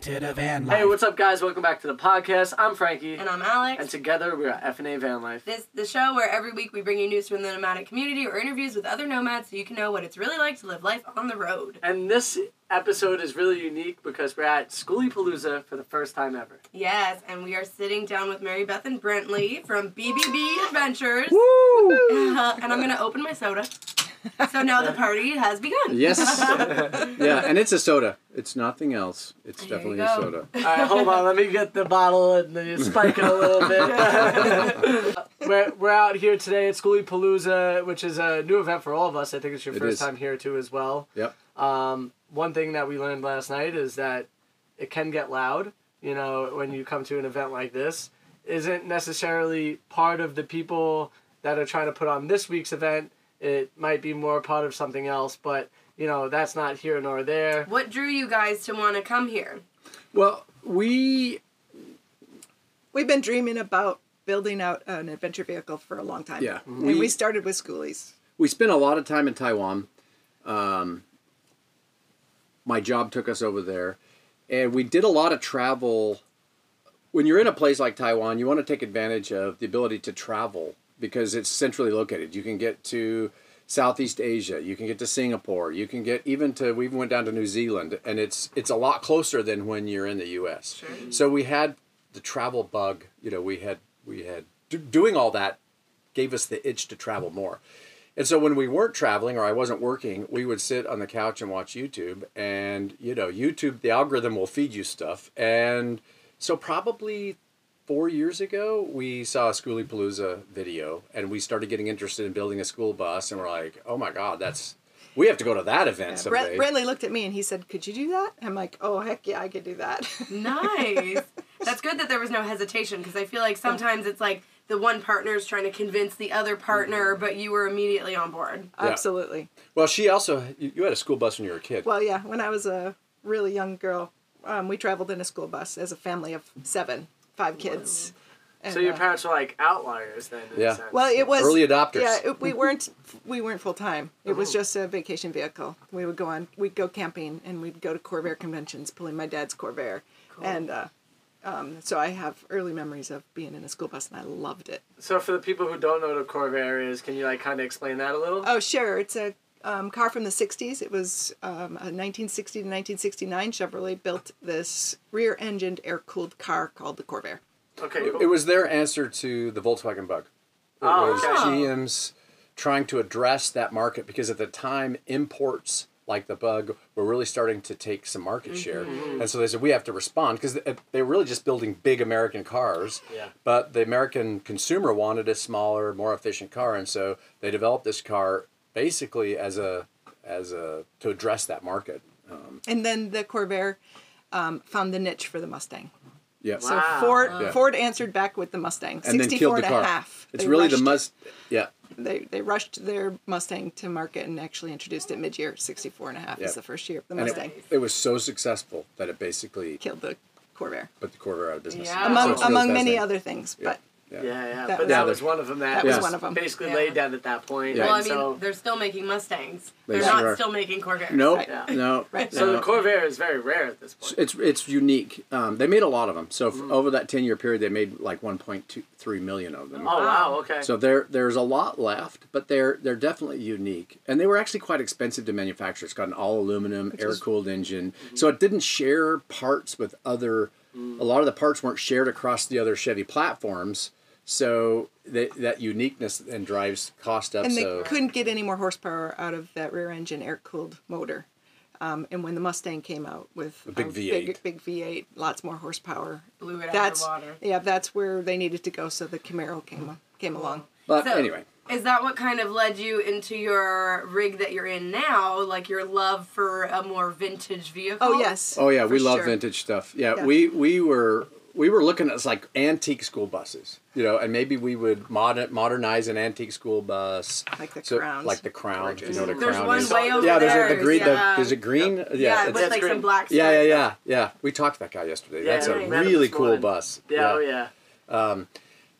Hey, what's up, guys? Welcome back to the podcast. I'm Frankie, And I'm Alex. and together we're at FNA Van Life. this the show where every week we bring you news from the nomadic community or interviews with other nomads so you can know what it's really like to live life on the road. And this episode is really unique because we're at Schoolie Palooza for the first time ever. Yes, and we are sitting down with Marybeth and Brently from BBB Adventures. Woo! and I'm gonna open my soda. So now the party has begun. Yes. yeah, and it's a soda. It's nothing else. It's There definitely a soda. All right, hold on. Let me get the bottle and then spike it a little bit. we're, we're out here today at Schoolie Palooza, which is a new event for all of us. I think it's your It first is. time here too, as well. Yep. Um, one thing that we learned last night is that it can get loud. You know, when you come to an event like this, isn't necessarily part of the people that are trying to put on this week's event. It might be more part of something else, but you know that's not here nor there. What drew you guys to want to come here? Well, we We've been dreaming about building out an adventure vehicle for a long time. Yeah. And We- we, started with schoolies. we spent a lot of time in Taiwan. Um, my job took us over there, and we did a lot of travel. When you're in a place like Taiwan, you want to take advantage of the ability to travel because it's centrally located. You can get to Southeast Asia, you can get to Singapore, you can get even to we even went down to New Zealand, and it's it's a lot closer than when you're in the U.S. Mm-hmm. So we had the travel bug. You know, we had we had do, doing all that gave us the itch to travel more. And so when we weren't traveling or I wasn't working, we would sit on the couch and watch YouTube. And, you know, YouTube, the algorithm will feed you stuff. And so probably four years ago, we saw a Schoolie Palooza video and we started getting interested in building a school bus. And we're like, oh my God, that's, we have to go to that event Brent, someday. Brently looked at me and he said, Could you do that? I'm like, Oh, heck yeah, I could do that. Nice. That's good that there was no hesitation because I feel like sometimes it's like the one partner is trying to convince the other partner, but you were immediately on board. Absolutely. well, she also, you you had a school bus when you were a kid. Well, yeah, when I was a really young girl, um, we traveled in a school bus as a family of seven, five kids. And, So your uh, parents were like outliers then. In Yeah. A sense. Well, it was Early adopters. Yeah, it, we weren't we weren't full time. It was Oh. just a vacation vehicle. We would go on, we'd go camping, and we'd go to Corvair conventions, pulling my dad's Corvair, cool. and uh, um, so I have early memories of being in a school bus, and I loved it. So for the people who don't know what a Corvair is, can you like kind of explain that a little? Oh, sure, it's a um, car from the '60s. It was um, a 1960 to 1969 Chevrolet built this rear-engined, air-cooled car called the Corvair. okay. It, cool. it was their answer to the Volkswagen Bug. It Oh, was okay. GM's trying to address that market because at the time imports like the Bug were really starting to take some market share, and so they said we have to respond because they, they were really just building big American cars. Yeah. But the American consumer wanted a smaller, more efficient car, and so they developed this car basically as a as a to address that market. Um, And then the Corvair um, found the niche for the Mustang. yeah. So Ford Yeah. Ford answered back with the Mustang. and then 64 killed the and a car. half. It's They really the rushed- must. Yeah. They, they rushed their Mustang to market and actually introduced it mid-year. 64 and a half Yeah. is the first year of the And Mustang. it, it was so successful that it basically Killed the Corvair. put the Corvair out of business. Yeah. So Among, it's really among many other things. Yeah. But Yeah, yeah. That but was- that was one of them that, That was Yes. one of them. basically Yeah. laid down at that point. Yeah. Well, I mean, so, they're still making Mustangs. They They're sure not are. still making Corvairs. Nope, Yeah. no. Right. so no. the Corvair is very rare at this point. It's it's unique. Um, they made a lot of them. So Mm. over that ten year period, they made like one point two three million of them. Oh wow, okay. So there there's a lot left, but they're they're definitely unique, and they were actually quite expensive to manufacture. It's got an all aluminum air cooled engine, so it didn't share parts with other. A lot of the parts weren't shared across the other Chevy platforms, so that that uniqueness then drives cost up. and they so couldn't get any more horsepower out of that rear engine air cooled motor. Um, and when the Mustang came out with A big V8. big, big V8, lots more horsepower. Blew it out that's of the water. yeah, that's where they needed to go. So the Camaro came came along. but So, anyway, Is that what kind of led you into your rig that you're in now? Like your love for a more vintage vehicle? Oh yes. oh yeah, for we love vintage stuff. Yeah, Yeah. we we were. We were looking at like antique school buses, you know, and maybe we would modern, modernize an antique school bus, Like the So- Crowns. like the crown. You know what a There's crown one is? way over yeah, there's a, the green. yeah. The, there's a green. Yeah, Yeah, it's- with like green. some black yeah, yeah, yeah, yeah. We talked to that guy yesterday. Yeah, That's a we really cool morning. bus. yeah, oh yeah. Um,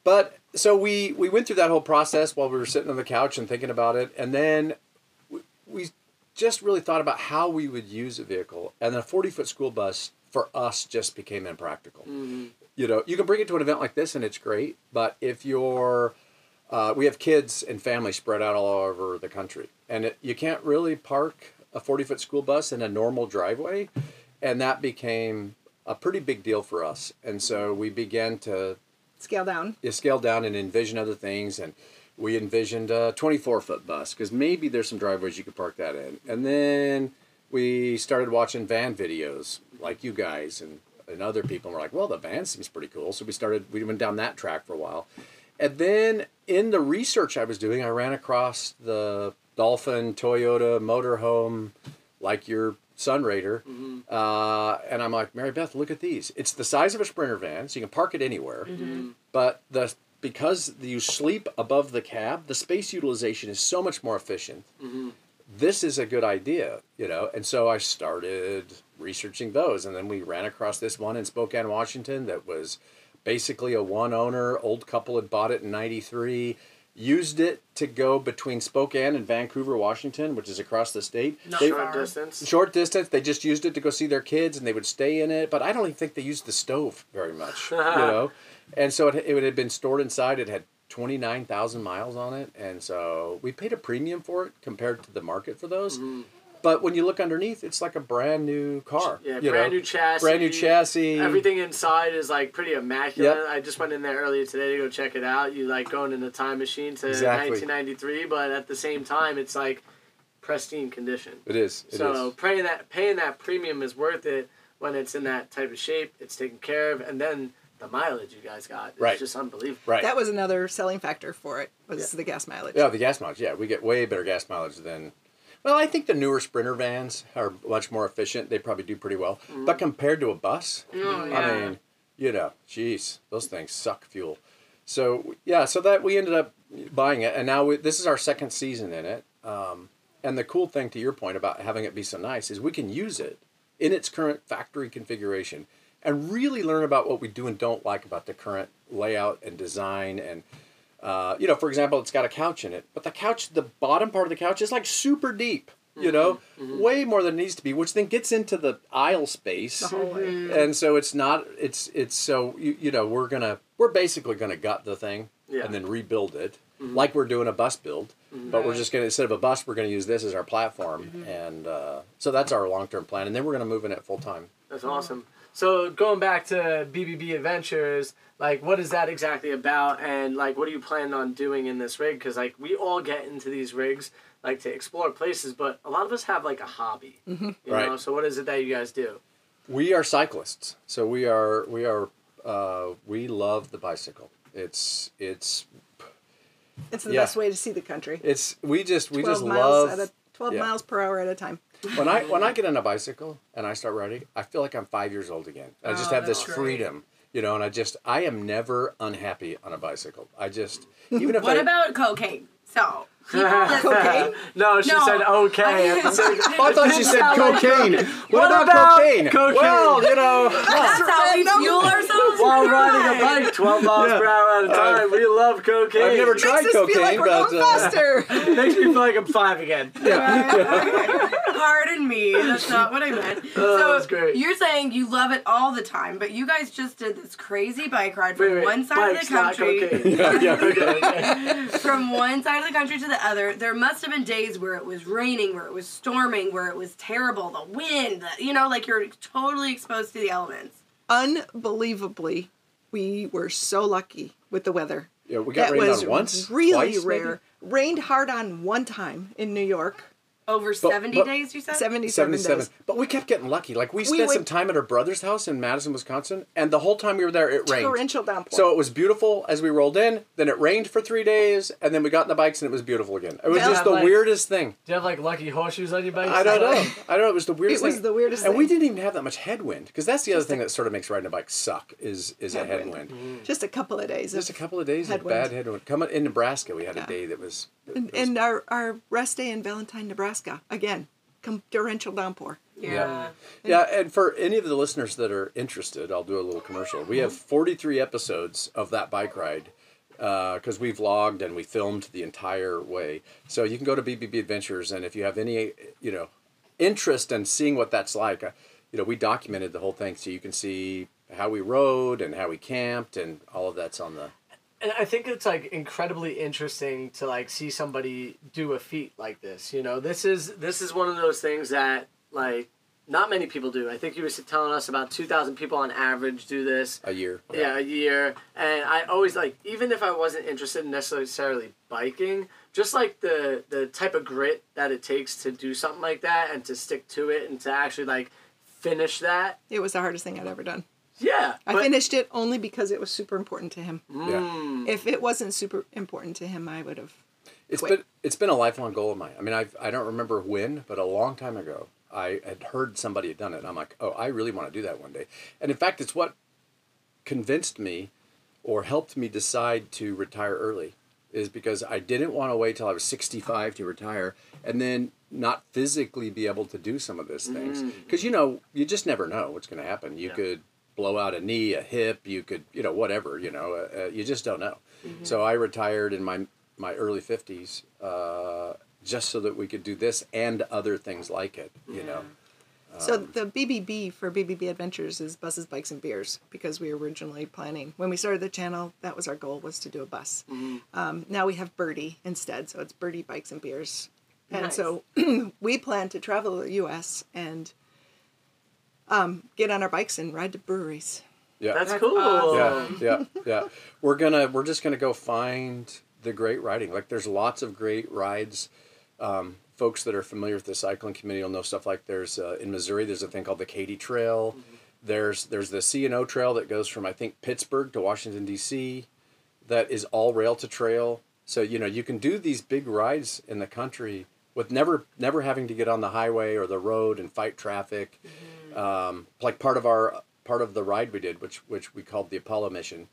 but so we we went through that whole process while we were sitting on the couch and thinking about it, and then we, we just really thought about how we would use a vehicle, and then a forty foot school bus for us just became impractical. You know, you can bring it to an event like this, and it's great, but if you're uh, we have kids and families spread out all over the country, and it, you can't really park a 40 foot school bus in a normal driveway. And that became a pretty big deal for us. And so we began to Scale down. you scale down and envision other things. And we envisioned a 24 foot bus because maybe there's some driveways you could park that in. And then we started watching van videos like you guys and, and other people. And we're like, well, the van seems pretty cool. So we started, we went down that track for a while. And then in the research I was doing, I ran across the Dolphin Toyota motorhome, like your Sunrader. Mm-hmm. Uh, and I'm like, Marybeth, look at these. It's the size of a Sprinter van, so you can park it anywhere. Mm-hmm. Mm-hmm. But the because you sleep above the cab, the space utilization is so much more efficient. This is a good idea, you know. And so I started researching those, and then we ran across this one in Spokane, Washington, that was basically a one owner. Old couple had bought it in '93. Used it to go between Spokane and Vancouver, Washington, which is across the state. Not They- Short distance. short distance. They just used it to go see their kids, and they would stay in it. But I don't even think they used the stove very much, you know. And so it, it had been stored inside. It had twenty nine thousand miles on it, and so we paid a premium for it compared to the market for those. Mm-hmm. But when you look underneath, it's like a brand new car. Yeah, brand know? new chassis. brand new chassis. Everything inside is like pretty immaculate. Yep. I just went in there earlier today to go check it out. You like going in a time machine to Exactly. 1993, but at the same time, it's like pristine condition. It is. It is. so paying that paying that premium is worth it when it's in that type of shape. It's taken care of, and then the mileage you guys got is Right. just unbelievable. right. That was another selling factor for it was the gas mileage. Yeah, the gas mileage. Yeah, we get way better gas mileage than. Well, I think the newer Sprinter vans are much more efficient. They probably do pretty well. But compared to a bus, Oh, I mean, you know, geez, those things suck fuel. So yeah, so that we ended up buying it, and now we, this is our second season in it. Um, and the cool thing, to your point about having it be so nice, is we can use it in its current factory configuration and really learn about what we do and don't like about the current layout and design and uh, you know, for example, it's got a couch in it, but the couch, the bottom part of the couch is like super deep, you know, mm-hmm, mm-hmm. way more than it needs to be, which then gets into the aisle space. Mm-hmm. And so it's not, it's, it's so, you, you know, we're going to, we're basically going to gut the thing Yeah. and then rebuild it like we're doing a bus build, but we're just going to, instead of a bus, we're going to use this as our platform. And uh, so that's our long term plan. And then we're going to move in it full time. That's awesome. So going back to BBB Adventures, like what is that exactly about, and like what are you planning on doing in this rig? Because like we all get into these rigs like to explore places, but a lot of us have like a hobby, you know. So what is it that you guys do? We are cyclists, so we are we are uh, we love the bicycle. It's it's It's the Yeah. best way to see the country. it's we just we just miles love at a 12 yeah. miles per hour at a time. When I when I get on a bicycle and I start riding, I feel like I'm five years old again. I just Oh, have this that's great. freedom, you know, and I just I am never unhappy on a bicycle. I just even if What I, about cocaine? So, people listen- Cocaine. No, she No. said okay. at the same- I thought she said cocaine. What, What about, about cocaine? cocaine? Well, you know, That's how we fuel ourselves. While riding a bike 12 miles per hour at a time. we love cocaine. I've never Makes tried us feel cocaine, like we're but going uh, faster. It makes me feel like I'm five again. Pardon me, that's not what I meant. Oh, so that's great. you're saying you love it all the time, but you guys just did this crazy bike ride from Wait, wait, one side bikes, of the country. cocaine. yeah, yeah, Okay, okay. from one side of the country to the other. There must have been days where it was raining, where it was storming, where it was terrible, the wind, the, you know, like you're totally exposed to the elements. Unbelievably, we were so lucky with the weather. Yeah, we got That rained was on once, really twice, rare. Rained hard on one time in New York. Over 70 but- days, you said? 77, 77. days. But we kept getting lucky. Like we We spent would- some time at our brother's house in Madison, Wisconsin, and the whole time we were there, it rained. Torrential downpour. So it was beautiful as we rolled in. Then it rained for three days, and then we got in the bikes, and it was beautiful again. It was just the Like- weirdest thing. Do you have like lucky horseshoes on your bike? I don't know. I don't know. It was the weirdest. It was thing. the weirdest And we didn't even have that much headwind because that's the other thing that sort of makes riding a bike suck is is a Headwind. headwind. Mm. Just a couple of days. Just a couple of days Headwind. of bad headwind. Coming in Nebraska, we had a day that was. and, was- and our, our rest day in Valentine, Nebraska. Again, com- torrential downpour. Yeah. Yeah, and for any of the listeners that are interested, I'll do a little commercial. We have 43 episodes of that bike ride because we vlogged and we filmed the entire way. So you can go to BBB Adventures, and if you have any, you know, interest in seeing what that's like, uh, you know, we documented the whole thing, so you can see how we rode and how we camped, and all of that's on the. And I think it's like incredibly interesting to like see somebody do a feat like this. You know, this is this is one of those things that like not many people do. I think you were telling us about two thousand people on average do this. A year. Yeah, a year. And I always like, even if I wasn't interested in necessarily biking, just like the the type of grit that it takes to do something like that and to stick to it and to actually like finish that. It was the hardest thing I'd ever done. Yeah, I but- finished it only because it was super important to him. Yeah. Mm. If it wasn't super important to him, I would have. It's quit. been it's been a lifelong goal of mine. I mean, I I don't remember when, but a long time ago, I had heard somebody had done it. And I'm like, oh, I really want to do that one day. And in fact, it's what convinced me, or helped me decide to retire early, is because I didn't want to wait till I was 65 to retire, and then not physically be able to do some of those things. Mm. Because you know, you just never know what's going to happen. You could blow out a knee, a hip. You could, you know, whatever. You know, uh, uh, you just don't know. So I retired in my my early 50s uh, just so that we could do this and other things like it. You know. So Um, the BBB for BBB Adventures is buses, bikes, and beers because we were originally planning when we started the channel. That was our goal was to do a bus. Um, now we have Birdie instead, so it's Birdie bikes and beers, and Nice. so we plan to travel the U.S. and um, get on our bikes and ride to breweries. Yeah. That's, That's cool. awesome. yeah, yeah, yeah. We're gonna we're just gonna go find the great riding. Like there's lots of great rides. Um, folks that are familiar with the cycling community will know stuff like there's uh, in Missouri. There's a thing called the Katy Trail. There's there's the C and O Trail that goes from I think Pittsburgh to Washington D.C. That is all rail to trail. So you know you can do these big rides in the country with never never having to get on the highway or the road and fight traffic. Um, like part of our part of the ride we did, which which we called the Apollo mission,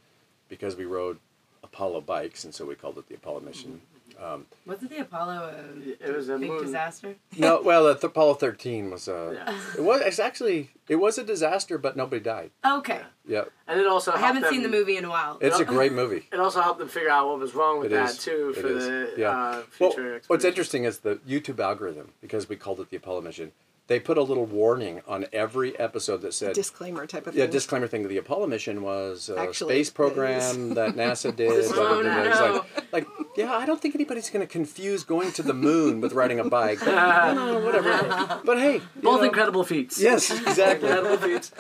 because we rode Apollo bikes, and so we called it the Apollo mission. Um, Wasn't the Apollo a It was a big moon. disaster? no, well, the th- Apollo thirteen was a. Yeah. it was it's actually it was a disaster, but nobody died. Okay. Yeah, And it also I haven't seen the movie in a while. it's a great movie. It also helped them figure out what was wrong with It that is. too It for the Yeah. uh, Well, what's interesting is the YouTube algorithm because we called it the Apollo mission. They put a little warning on every episode that said Disclaimer type of Yeah, thing. disclaimer thing. The Apollo mission was a Actually, space program that NASA did. blah, blah, Oh, blah, blah. It's no. like, like, yeah, I don't think anybody's going to confuse going to the moon with riding a bike. no, whatever. But hey, Both know- incredible feats. Yes, exactly. incredible feats.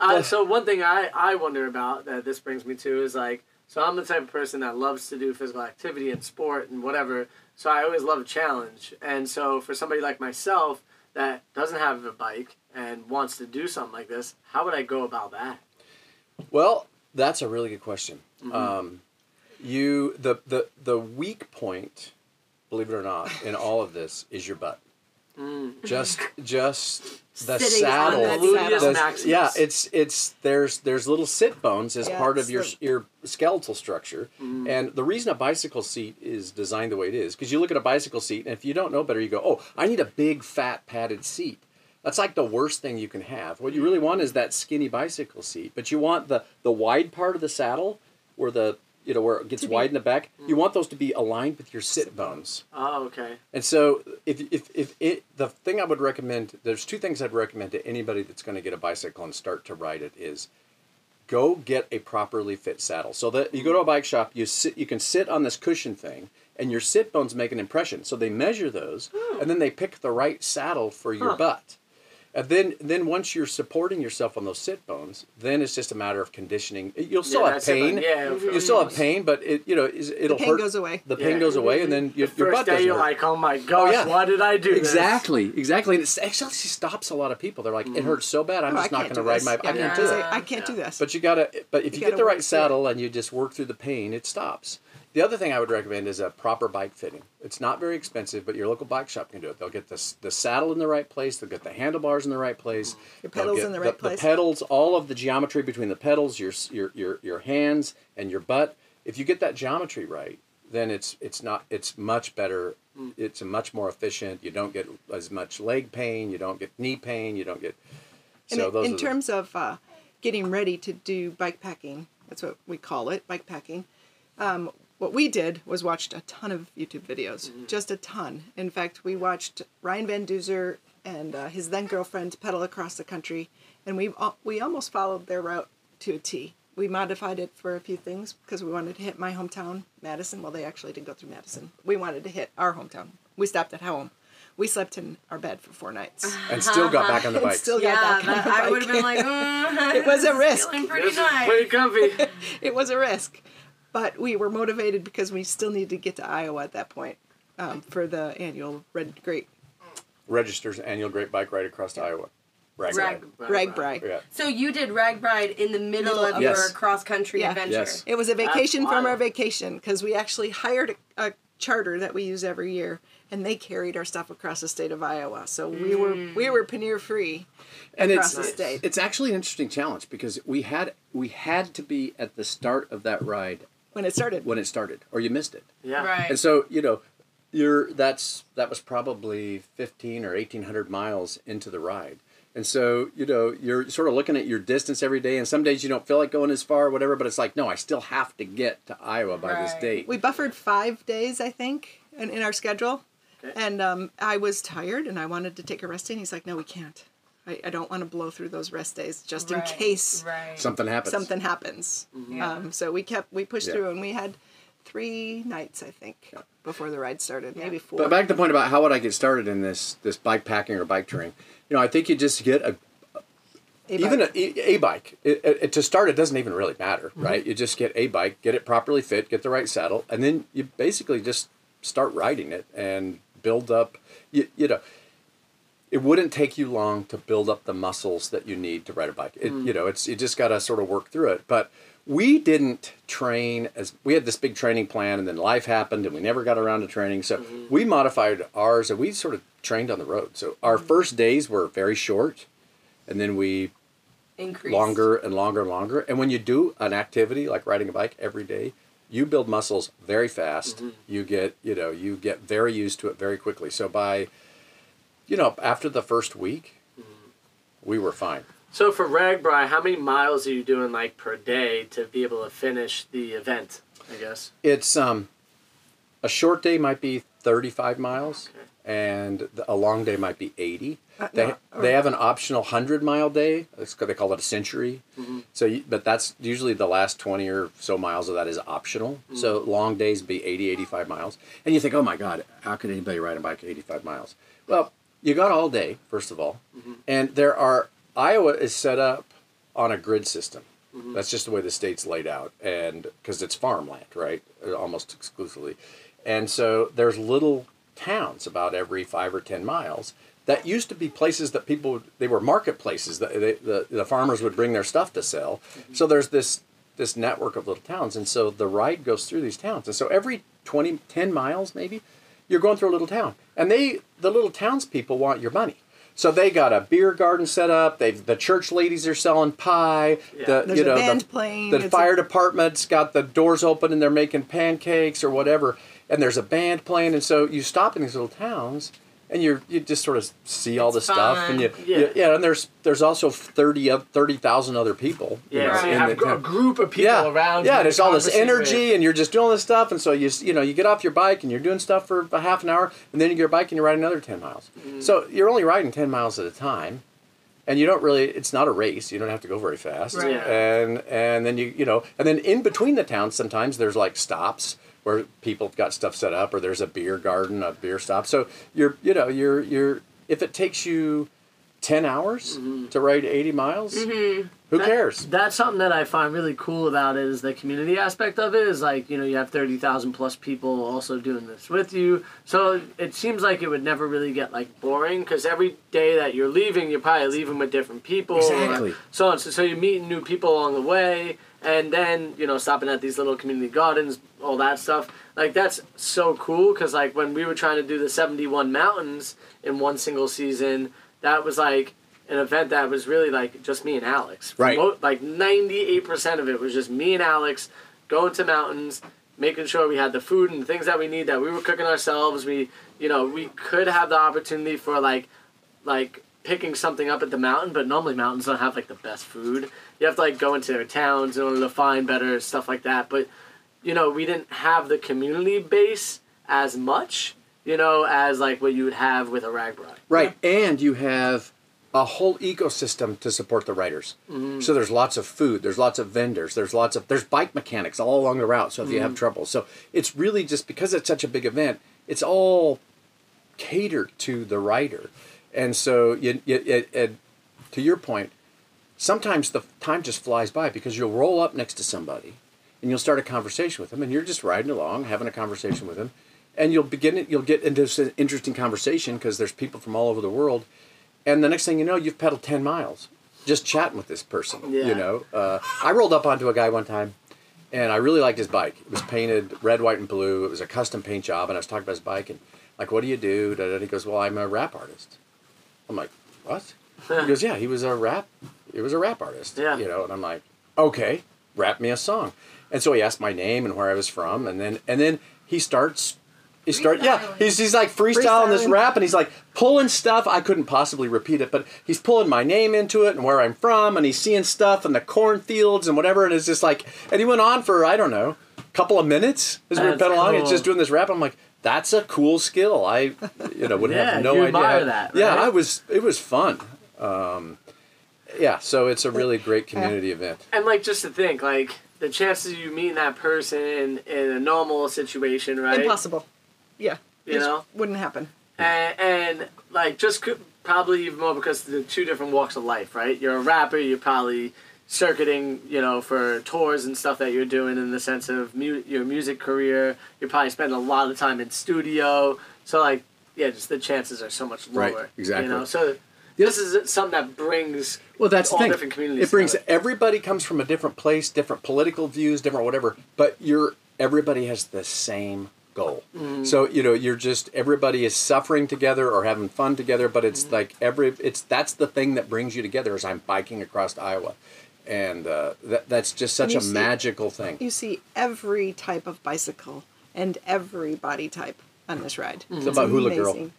Uh, so one thing I, I wonder about that this brings me to is like so I'm the type of person that loves to do physical activity and sport and whatever. So I always love a challenge. And so for somebody like myself that doesn't have a bike and wants to do something like this, how would I go about that? Well, that's a really good question. Um, you the the the weak point, believe it or not, in all of this is your butt. Just just the Sitting on saddle. that Gluteus the- yeah, it's it's there's there's little sit bones as Yeah, part of it's your the- your skeletal structure, and the reason a bicycle seat is designed the way it is because you look at a bicycle seat and if you don't know better, you go, oh, I need a big fat padded seat. That's like the worst thing you can have. What you really want is that skinny bicycle seat, but you want the the wide part of the saddle where the you know where it gets wide in the back. You mm. want those to be aligned with your sit bones. Oh, okay. And so, if, if, if it, the thing I would recommend, there's two things I'd recommend to anybody that's going to get a bicycle and start to ride it is go get a properly fit saddle. So that you go to a mm. bike shop, you sit, you can sit on this cushion thing, and your sit bones make an impression. So they measure those, oh. and then they pick the right saddle for your Huh. butt. And then, then once you're supporting yourself on those sit bones, then it's just a matter of conditioning. You'll still have that's it, pain. but yeah, you still have pain, but it you know it'll the pain hurt. goes away. The pain Yeah. goes away, and then your, The your first butt day doesn't you're hurt. like, oh my oh, gosh, yeah. why did I do this? Exactly, exactly. And it actually stops a lot of people. They're like, it mm-hmm. hurts so bad, I'm Oh, just not going to ride this. my. I can't do I- it. I can't do this. But you gotta. But if you, You get the right saddle and you just work through the pain, it stops. The other thing I would recommend is a proper bike fitting. It's not very expensive, but your local bike shop can do it. They'll get the, the saddle in the right place. They'll get the handlebars in the right place. Your pedals get in the right The place. pedals, all of the geometry between the pedals, your your your your hands and your butt. If you get that geometry right, then it's it's not it's much better. It's much more efficient. You don't get as much leg pain. You don't get knee pain. You don't get. So in- those in are the- terms of uh, getting ready to do bike packing, that's what we call it, bike packing. Um, what we did was watched a ton of YouTube videos, Mm-hmm. just a ton. In fact, we watched Ryan Van Duzer and uh, his then girlfriend pedal across the country, and we we almost followed their route to a T. We modified it for a few things because we wanted to hit my hometown, Madison. Well, they actually didn't go through Madison. We wanted to hit our hometown. We stopped at home. We slept in our bed for four nights. and still got back on the bike. still Yeah, got back on that, the I would have been like, mm, It was a risk. Feeling pretty nice. pretty comfy. it was a risk, but we were motivated because we still needed to get to Iowa at that point um, for the annual Red Great registers annual Great Bike Ride across to Iowa. Rag Rag- ride. RAGBRAI. Yeah. So you did RAGBRAI in the middle, Middle of of- your Yes. cross country Yeah. adventure. Yes. It was a vacation from our vacation because we actually hired a, a charter that we use every year, and they carried our stuff across the state of Iowa. So we were we were pannier free and across it's the state. it's actually an interesting challenge because we had we had to be at the start of that ride when it started. when it started, or you missed it. Yeah. Right. And so you know, you're that's that was probably fifteen or eighteen hundred miles into the ride. And so, you know, you're sort of looking at your distance every day, and some days you don't feel like going as far or whatever, but it's like, no, I still have to get to Iowa by this date. we buffered five days, I think, in, in our schedule. Okay. And um, I was tired and I wanted to take a rest day. And he's like, no, we can't. I, I don't want to blow through those rest days just in case Right. Something happens. something happens. Yeah. Um, so we kept, we pushed Yeah. through and we had three nights, I think, before the ride started, maybe four. But back to the point about how would I get started in this this bike packing or bike touring? You know, I think you just get a A even a, bike. a bike. It, it, to start, it doesn't even really matter, right? You just get a bike, get it properly fit, get the right saddle, and then you basically just start riding it and build up. You, you know, it wouldn't take you long to build up the muscles that you need to ride a bike. It, hmm. You know, it's you just got to sort of work through it. But we didn't train as we had this big training plan, and then life happened, and we never got around to training. So hmm. we modified ours, and we sort of trained on the road. So our hmm. first days were very short, and then we Increased. longer and longer and longer. And when you do an activity like riding a bike every day, you build muscles very fast. You get, you know, you get very used to it very quickly. So by, you know, after the first week, we were fine. So for RAGBRAI, how many miles are you doing like per day to be able to finish the event? I guess. It's um, a short day might be 35 miles, and a long day might be 80. Uh, They, no, or- they have an optional 100 mile day. It's, they call it a century. So, you, but that's usually the last 20 or so miles of that is optional. So long days be 80, 85 miles. And you think, oh my God, how could anybody ride a bike 85 miles? Well, you got all day, first of all. Mm-hmm. And there are, Iowa is set up on a grid system. Mm-hmm. That's just the way the state's laid out, and because it's farmland, right, Uh, almost exclusively, and so there's little towns about every five or ten miles that used to be places that people would- they were marketplaces that they, the the farmers would bring their stuff to sell. Mm-hmm. So there's this this network of little towns, and so the ride goes through these towns, and so every 20, 10 miles maybe, you're going through a little town, and they the little townspeople want your money. So they got a beer garden set up. They the church ladies are selling pie. The There's you a know band the, playing, the it's a- fire department's got the doors open and they're making pancakes or whatever. And there's a band playing, and so you stop in these little towns, and you're you just sort of see all the It's stuff, and you, Yeah. you- yeah, and there's there's also thirty of thirty thousand other people. you Yeah, know, so you have the a gr- a town. group of people yeah, around. Yeah, you there's to all this energy, with. and you're just doing this stuff, and so you you know you get off your bike and you're doing stuff for a half an hour, and then you get your bike and you ride another ten miles. Mm-hmm. So you're only riding ten miles at a time, and you don't really. It's not a race. You don't have to go very fast. Right. Yeah. And and then you you know, and then in between the towns, sometimes there's like stops where people have got stuff set up, or there's a beer garden, a beer stop. So you're you know you're you're if it takes you ten hours mm-hmm. to ride eighty miles, mm-hmm. who cares? That's something that I find really cool about it is the community aspect of it is like, you know, you have 30,000 plus people also doing this with you. So it seems like it would never really get like boring because every day that you're leaving, you're probably leaving with different people. Exactly. So on. So, so you're meeting new people along the way and then, you know, stopping at these little community gardens, all that stuff. Like that's so cool because like when we were trying to do the 71 mountains in one single season, that was like an event that was really like just me and Alex. Right. mo- like 98% of it was just me and Alex going to mountains, making sure we had the food and the things that we need that we were cooking ourselves. We, you know, we could have the opportunity for like, like picking something up at the mountain, but normally mountains don't have like the best food. You have to like go into their towns in order to find better stuff like that. But, you know, we didn't have the community base as much, you know, as like what you would have with a RAGBRAI. Right, and you have a whole ecosystem to support the riders. Mm-hmm. So there's lots of food, there's lots of vendors, there's lots of there's bike mechanics all along the route. So if you have mm-hmm. trouble, so it's really just because it's such a big event, it's all catered to the rider, and so you, you, it, it, to your point, sometimes the time just flies by because you'll roll up next to somebody and you'll start a conversation with them and you're just riding along having a conversation with them. And you'll begin it you'll get into this interesting conversation because there's people from all over the world. And the next thing you know you've pedaled 10 miles just chatting with this person Yeah. you know? Uh, i rolled up onto a guy one time and i really liked his bike. It was painted red white and blue. It was a custom paint job and i was talking about his bike and like what do you do? Da, da, da. he goes well i'm a rap artist i'm like what? He goes yeah he was a rap he was a rap artist Yeah. you know and i'm like okay rap me a song. And so he asked my name and where i was from and then and then he starts he start yeah he's, he's like freestyling this rap and he's like pulling stuff. I couldn't possibly repeat it but he's pulling my name into it and where i'm from and he's seeing stuff in the cornfields and whatever and it's just like and he went on for i don't know a couple of minutes as we were That's pedaling along. It's just doing this rap. I'm like that's a cool skill i you know would Yeah, have no you idea admire how- that, yeah i was it was fun um, yeah so it's a really great community event And like just to think, like the chances of you meeting that person in a normal situation, right? Impossible. Yeah. You Just know? Wouldn't happen. And, and like just could, probably even more because the two different walks of life, right? You're a rapper, you're probably circuiting, you know, for tours and stuff that you're doing in the sense of mu- your music career. You're probably spending a lot of time in studio, so like yeah, just the chances are so much lower. Right, exactly. You know, so this is something that brings Well, that's all the thing. different communities. It brings together. everybody comes from a different place, different political views, different whatever. But you're everybody has the same goal. Mm. So you know you're just everybody is suffering together or having fun together. But it's Mm. like every it's that's the thing that brings you together. As I'm biking across Iowa, and uh, that that's just such a see- magical thing. You see every type of bicycle and every body type on this ride. It's about Hula Girl.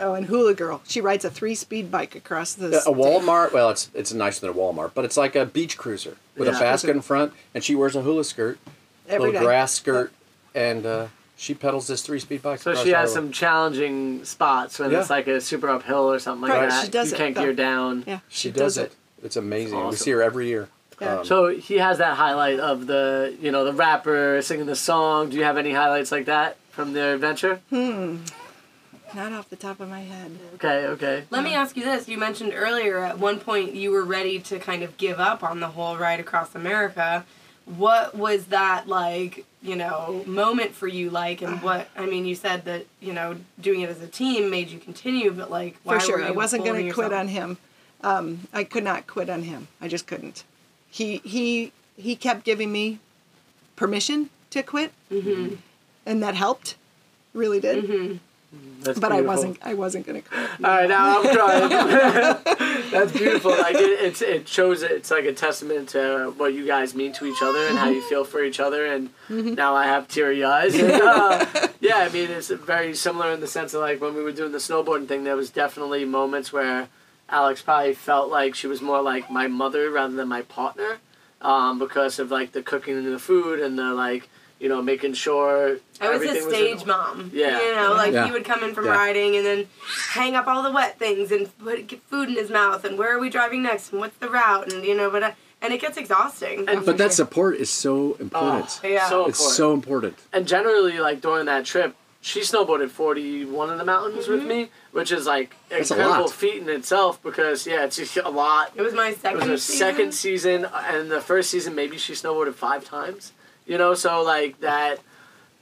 Oh, and Hula Girl. She rides a three-speed bike across the. A Walmart, well, it's it's nicer than a Walmart, but it's like a beach cruiser with Yeah. a basket in front, and she wears a hula skirt, Every little day. grass skirt, and uh, she pedals this three-speed bike. So she has some challenging spots when Yeah. it's like a super uphill or something like Right, that. she does you it, can't though. gear down. Yeah, She, does, it. It's amazing. We Awesome. see her every year. Yeah. Um, So he has that highlight of the you know the rapper singing the song. Do you have any highlights like that from their adventure? Hmm. Not off the top of my head. Okay, okay. Let me ask you this. You mentioned earlier at one point you were ready to kind of give up on the whole ride across America. What was that like, you know, moment for you like and what I mean you said that, you know, doing it as a team made you continue, but like why For sure. were I wasn't going to quit on him. Um, I could not quit on him. I just couldn't. He he he kept giving me permission to quit, Mm-hmm. and that helped. Really did. That's but I wasn't. I wasn't going to cry. All right, now I'm crying. That's beautiful. Like it, it's it shows it's like a testament to what you guys mean to each other and how you feel for each other. And now I have teary eyes. And, uh, yeah, I mean it's very similar in the sense of like when we were doing the snowboarding thing. There was definitely moments where Alex probably felt like she was more like my mother rather than my partner, um, because of like the cooking and the food and the like you know making sure I was everything a was stage in- mom. Yeah. You know, like Yeah. he would come in from Yeah. riding and then hang up all the wet things and put get food in his mouth and where are we driving next and what's the route and you know, but uh, and it gets exhausting. And- But that support is so important. Oh, Yeah. so it's so important. and generally like during that trip she snowboarded 41 of the mountains with mm-hmm. me which is like That's incredible lot. feat in itself because yeah it's just a lot it was my second. it second was her season. second season and the first season maybe she snowboarded five times you know so like that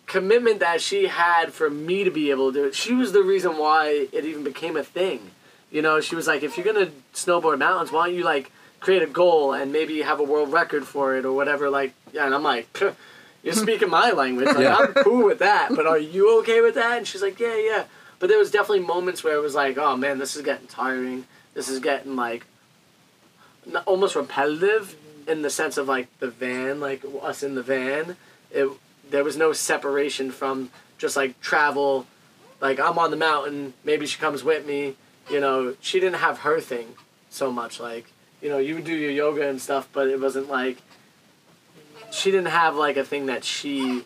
commitment that she had for me to be able to do it she was the reason why it even became a thing you know she was like if you're gonna snowboard mountains why don't you like create a goal and maybe have a world record for it or whatever like yeah and i'm like "Pff, you're speaking my language like Yeah. i'm cool with that but are you okay with that and she's like yeah yeah but there was definitely moments where it was like oh man this is getting tiring this is getting like almost repetitive in the sense of like the van, like us in the van. It there was no separation from just like travel. Like I'm on the mountain, maybe she comes with me. You know, she didn't have her thing so much. Like you know, you would do your yoga and stuff, but it wasn't like she didn't have like a thing that she.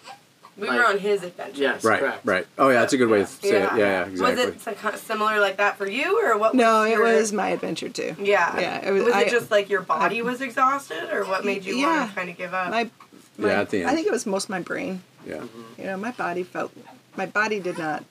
we like- were on his adventure. Yes, Right, correct. right. Oh yeah, that's a good way to say it. Yeah, yeah, exactly. Was it so- similar like that for you, or what? No, was it your- was my adventure too. Yeah. Yeah, it was- Was I- it just like your body was exhausted, or what made you Yeah. want to kind of give up? My, my Yeah, at the end. I think it was most my brain. yeah. You know, my body felt, my body did not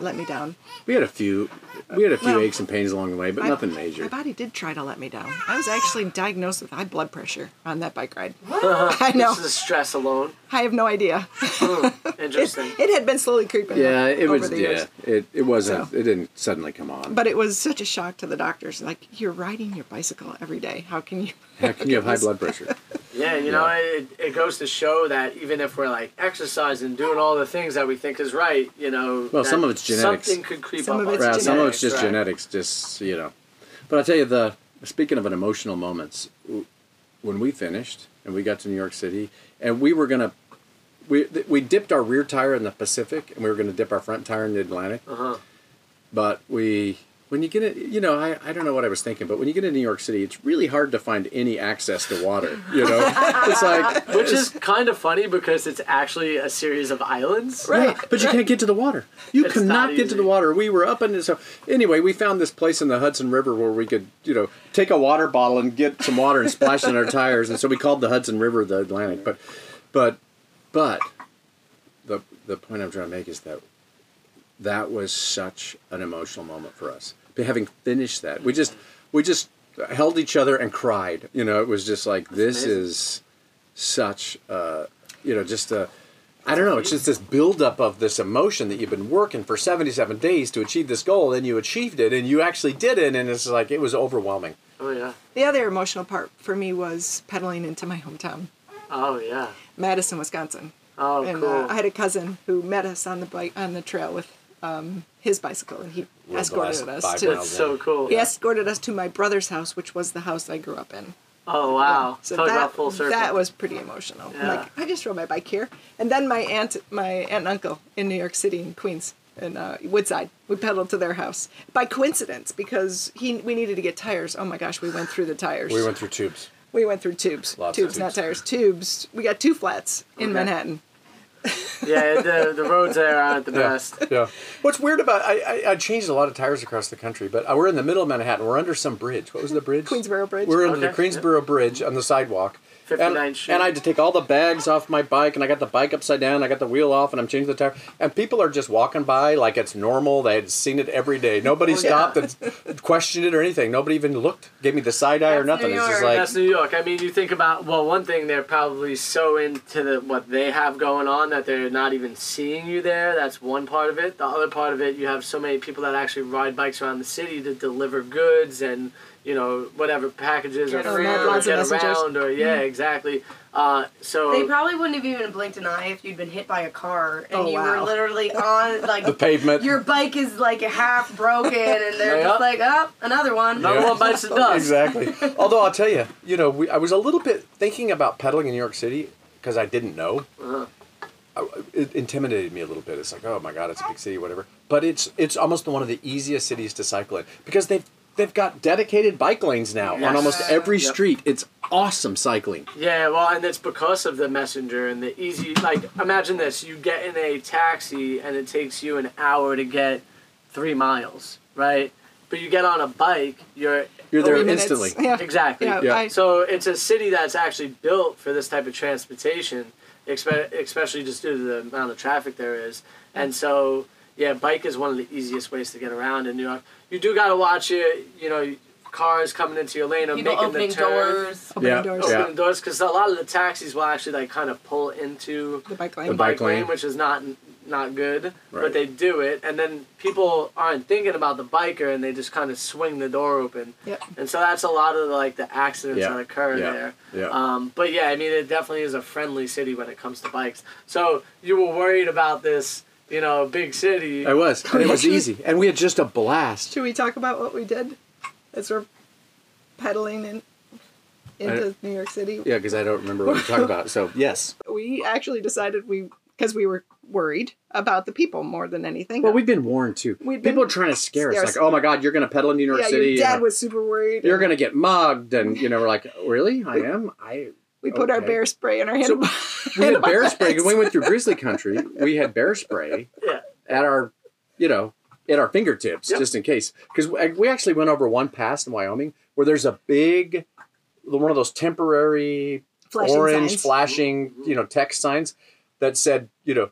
let me down. We had a few, we had a few Well, aches and pains along the way, but My- nothing major. My body did try to let me down. I was actually diagnosed with high blood pressure on that bike ride. I know. This is stress alone. I have no idea. Hmm, interesting. It had been slowly creeping. Yeah, up it over was. the Yeah, years. it it wasn't. So. It didn't suddenly come on. But it was such a shock to the doctors. Like, you're riding your bicycle every day. How can you? How can you have high blood pressure? Yeah, you know, it, it goes to show that even if we're like exercising, doing all the things that we think is right, you know, Well, some of it's genetics. Something could creep Some up. of it's us. Right, some of it's just right. genetics, just you know. But I tell you, the speaking of an emotional moments, when we finished and we got to New York City, and we were gonna, we we dipped our rear tire in the Pacific, and we were gonna dip our front tire in the Atlantic. Uh-huh. But we, when you get it, you know, I, I don't know what I was thinking, but when you get to New York City, it's really hard to find any access to water. You know, it's like Which is kind of funny because it's actually a series of islands. Right, but you can't get to the water. You It's cannot get to the water. We were up in so anyway. We found this place in the Hudson River where we could, you know, take a water bottle and get some water and splash it in our tires, and so we called the Hudson River the Atlantic. But, but, but, the the point I'm trying to make is that that was such an emotional moment for us. But having finished that, we just we just held each other and cried. You know, it was just like this amazing. is such, uh, you know, just a. I don't know. It's just this buildup of this emotion that you've been working for 77 days to achieve this goal, and you achieved it, and you actually did it, and it's like it was overwhelming. Oh yeah. The other emotional part for me was pedaling into my hometown, Oh yeah. Madison, Wisconsin. Oh and cool. uh, I had a cousin who met us on the bike on the trail with um, his bicycle, and he the last escorted us five to. That's so cool. He escorted us to my brother's house, which was the house I grew up in. Oh wow. So Talk that, about full circle. that was pretty emotional. Yeah. like, I just rode my bike here. And then my aunt, my aunt and uncle in New York City, in Queens, in uh, Woodside, we pedaled to their house by coincidence because he we needed to get tires. Oh my gosh, we went through the tires. We went through tubes. We went through tubes, Lots of tubes, not tires, tubes. We got two flats in Okay. Manhattan. Yeah, the the roads there aren't the best. Yeah. What's weird about I, I I changed a lot of tires across the country, but uh, we're in the middle of Manhattan. We're under some bridge. What was the bridge? Queensboro Bridge. We're under the Okay. Queensboro Bridge on the sidewalk. And, 59th Street. and I had to take all the bags off my bike, and I got the bike upside down. I got the wheel off, and I'm changing the tire. And people are just walking by like it's normal. They had seen it every day. Nobody Oh, stopped and questioned it or anything. Nobody even looked, gave me the side eye or That's nothing. New It's just York. like That's New York. I mean, you think about well, one thing they're probably so into the what they have going on that they're not even seeing you there. That's one part of it. The other part of it, you have so many people that actually ride bikes around the city to deliver goods and you know, whatever packages Get or around. food or get around or yeah, exactly. Uh, so They probably wouldn't have even blinked an eye if you'd been hit by a car and Oh, you were literally on like The pavement. Your bike is like half broken, and they're Yeah. just like, oh, another one. another one bites the dust. Exactly. Although I'll tell you, you know, we, I was a little bit thinking about pedaling in New York City because I didn't know. Uh-huh. I- It intimidated me a little bit. It's like, oh my god, it's a big city, whatever. But it's it's almost one of the easiest cities to cycle in because they've they've got dedicated bike lanes now on almost every Yep. street. It's awesome cycling. Yeah, well, and it's because of the messenger and the easy. Like, imagine this: you get in a taxi and it takes you an hour to get three miles, right? But you get on a bike, you're You're there instantly. Yeah. exactly. Yeah, Yeah. I- So it's a city that's actually built for this type of transportation, especially just due to the amount of traffic there is. And so, yeah, bike is one of the easiest ways to get around in New York. You do got to watch it, you know, cars coming into your lane or People making opening the turn. doors. Opening Yeah. doors. Yeah. Opening doors because a lot of the taxis will actually like kind of pull into The bike lane. The bike lane. which is not not good. Right. But they do it, and then people aren't thinking about the biker, and they just kind of swing the door open. Yep. And so that's a lot of the, like the accidents Yeah. that occur Yeah. there. Yeah. Um, but yeah, I mean, it definitely is a friendly city when it comes to bikes. So you were worried about this, you know, big city. I was, and it was easy, and we had just a blast. Should we talk about what we did as we're pedaling in, into New York City? Yeah, because I don't remember what we talked about. So yes. We actually decided we, because we were worried about the people more than anything. Well, we've been warned too. We've People are trying to scare us, scare like, "Oh my God, you're going to pedal in New York yeah, City. your dad and was super worried. You're going to get mugged," and you know, we're like, "Really? I am. I." We put our bear spray in our hand. So we had bear spray. When we went through grizzly country, we had bear spray Yeah. at our, you know, at our fingertips, Yep. just in case. Because we actually went over one pass in Wyoming where there's a big, one of those temporary Flashing orange signs. flashing, you know, text signs that said, you know,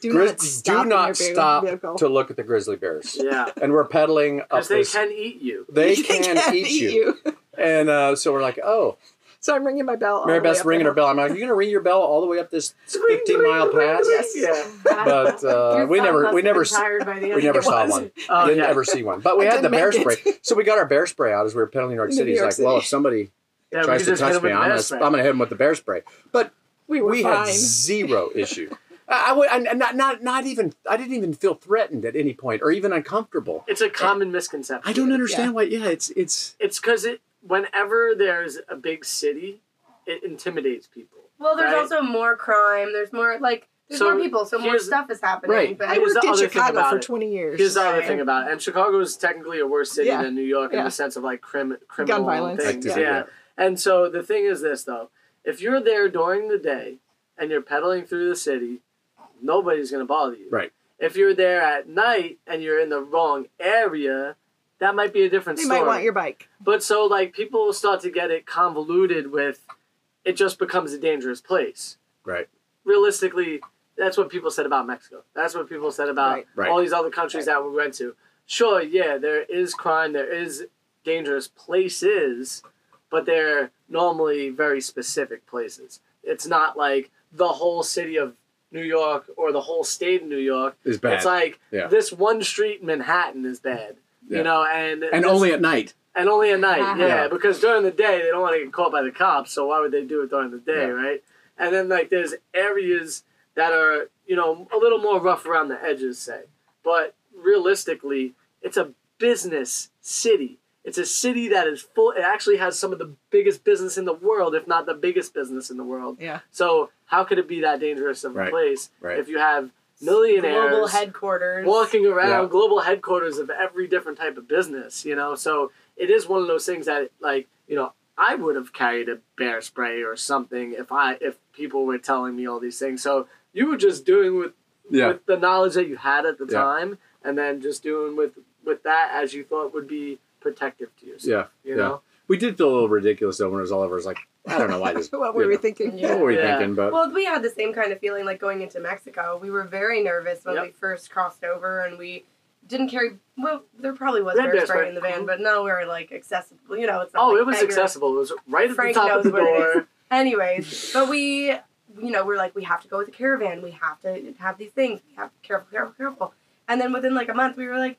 Do grizz- not stop, do not in your vehicle- stop vehicle. to look at the grizzly bears. Yeah. And we're pedaling up Because they this. can eat you. they They can can't eat you. And uh, so we're like, oh, So I'm ringing my bell. Mary the Beth's ringing her bell. I'm like, you gonna ring your bell all the way up this 15 mile pass? Yes. Yeah. But uh, we never, we never, been s- tired by the end we never saw one. Oh, Didn't yeah. ever see one. But we I had the bear make spray. So we got our bear spray out as we were pedaling New York City. New He's York like, well, if somebody Yeah, tries to touch me, I'm gonna, spray. I'm gonna hit him with the bear spray. But We were we fine. had zero issue. I, I would, and and not, not, not even. I didn't even feel threatened at any point, or even uncomfortable. It's a common misconception. I don't understand Yeah. why. Yeah, it's it's. It's because it whenever there's a big city, it intimidates people. Well, there's right? also more crime. There's more like there's So more people, so more stuff is happening. Right. But I Here's worked the in other thing Chicago for 20 years. Here's the other Right. thing about it, and Chicago is technically a worse city Yeah. than New York in the sense of like crim, criminal violence. things. Activity, yeah. yeah. And so the thing is this though, if you're there during the day and you're pedaling through the city, nobody's gonna bother you. Right. If you're there at night and you're in the wrong area, that might be a different They story. might want your bike. But so like people will start to get it convoluted with it just becomes a dangerous place. Right. Realistically, that's what people said about Mexico. That's what people said about Right. Right. all these other countries that we went to. Sure, yeah, there is crime, there is dangerous places, but they're normally very specific places. It's not like the whole city of New York or the whole state of New York. Is bad. It's like Yeah. this one street in Manhattan is bad. Yeah. You know, and and this- only at night. and only at night, uh-huh. yeah, Yeah. because during the day they don't want to get caught by the cops, so why would they do it during the day, Yeah. right? And then like there's areas that are you know a little more rough around the edges, say, but realistically, it's a business city. It's a city that is full. It actually has some of the biggest business in the world, if not the biggest business in the world. Yeah. So how could it be that dangerous of a Right. place Right. if you have millionaires global headquarters. walking around Yeah. global headquarters of every different type of business you know so it is one of those things that like you know i would have carried a bear spray or something if i if people were telling me all these things so you were just doing with Yeah. with the knowledge that you had at the Yeah. time and then just doing with with that as you thought would be protective to yourself Yeah. you yeah. know We did feel a little ridiculous though when it was all over. It was like, I don't know why this. What you were we know. thinking? Yeah. What were we Yeah. thinking? But Well, we had the same kind of feeling like going into Mexico. We were very nervous when Yep. we first crossed over, and we didn't carry. Well, there probably was We had bear bear spray spray. in the van, mm-hmm. but no, we were like accessible. You know, it's not oh like it was beggar- accessible it was right at Frank the top knows of the what door. Anyways, but we, you know, we're like, we have to go with the caravan. We have to have these things. We have to careful, careful, careful. And then within like a month, we were like,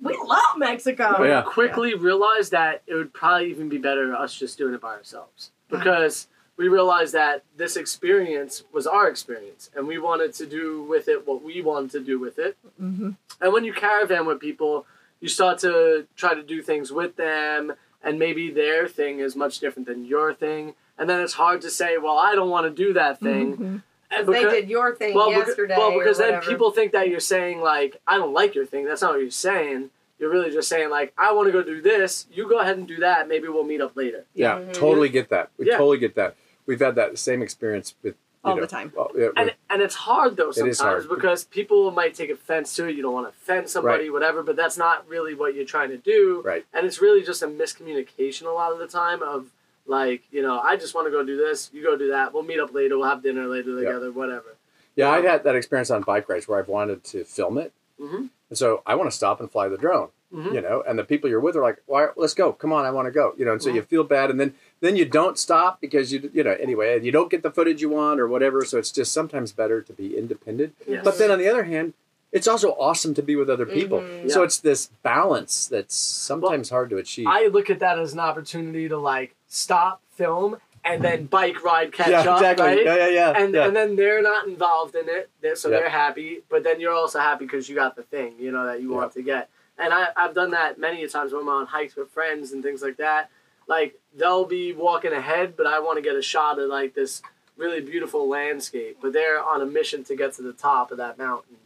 We love Mexico. We yeah. quickly realized that it would probably even be better us just doing it by ourselves because we realized that this experience was our experience and we wanted to do with it what we wanted to do with it. Mm-hmm. And when you caravan with people, you start to try to do things with them, and maybe their thing is much different than your thing. And then it's hard to say, well, I don't want to do that thing. Mm-hmm. And they did your thing well, beca- yesterday. well, or because then people think that you're saying like, I don't like your thing. That's not what you're saying. You're really just saying like, I want to go do this. You go ahead and do that. Maybe we'll meet up later. Yeah, Mhm. totally get that. We Yeah. totally get that. We've had that same experience with you All know, the time. Well, yeah, And and it's hard though sometimes hard. because people might take offense to it. You don't want to offend somebody, Right. whatever. But that's not really what you're trying to do. Right. And it's really just a miscommunication a lot of the time of like, you know, I just want to go do this. You go do that. We'll meet up later. We'll have dinner later together. Whatever. yeah, I've had that experience on bike rides where I've wanted to film it, Mhm. and so I want to stop and fly the drone. Mhm. You know, and the people you're with are like, "Why? Let's go! Come on, I want to go!" You know, and so Mm-hmm. you feel bad, and then then you don't stop because you you know anyway, you don't get the footage you want or whatever. So it's just sometimes better to be independent. Yes. But then on the other hand, it's also awesome to be with other people. Mhm. So Yeah. it's this balance that's sometimes hard to achieve. I look at that as an opportunity to like stop, film, and then bike ride catch yeah, up. exactly. Right? Yeah, yeah, yeah. and yeah. and then they're not involved in it, they're, so Yeah. they're happy. But then you're also happy because you got the thing, you know, that you want to get. And I, I've done that many a times when I'm on hikes with friends and things like that. Like they'll be walking ahead, but I want to get a shot of like this really beautiful landscape. But they're on a mission to get to the top of that mountain,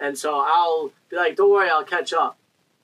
and so I'll be like, "Don't worry, I'll catch up."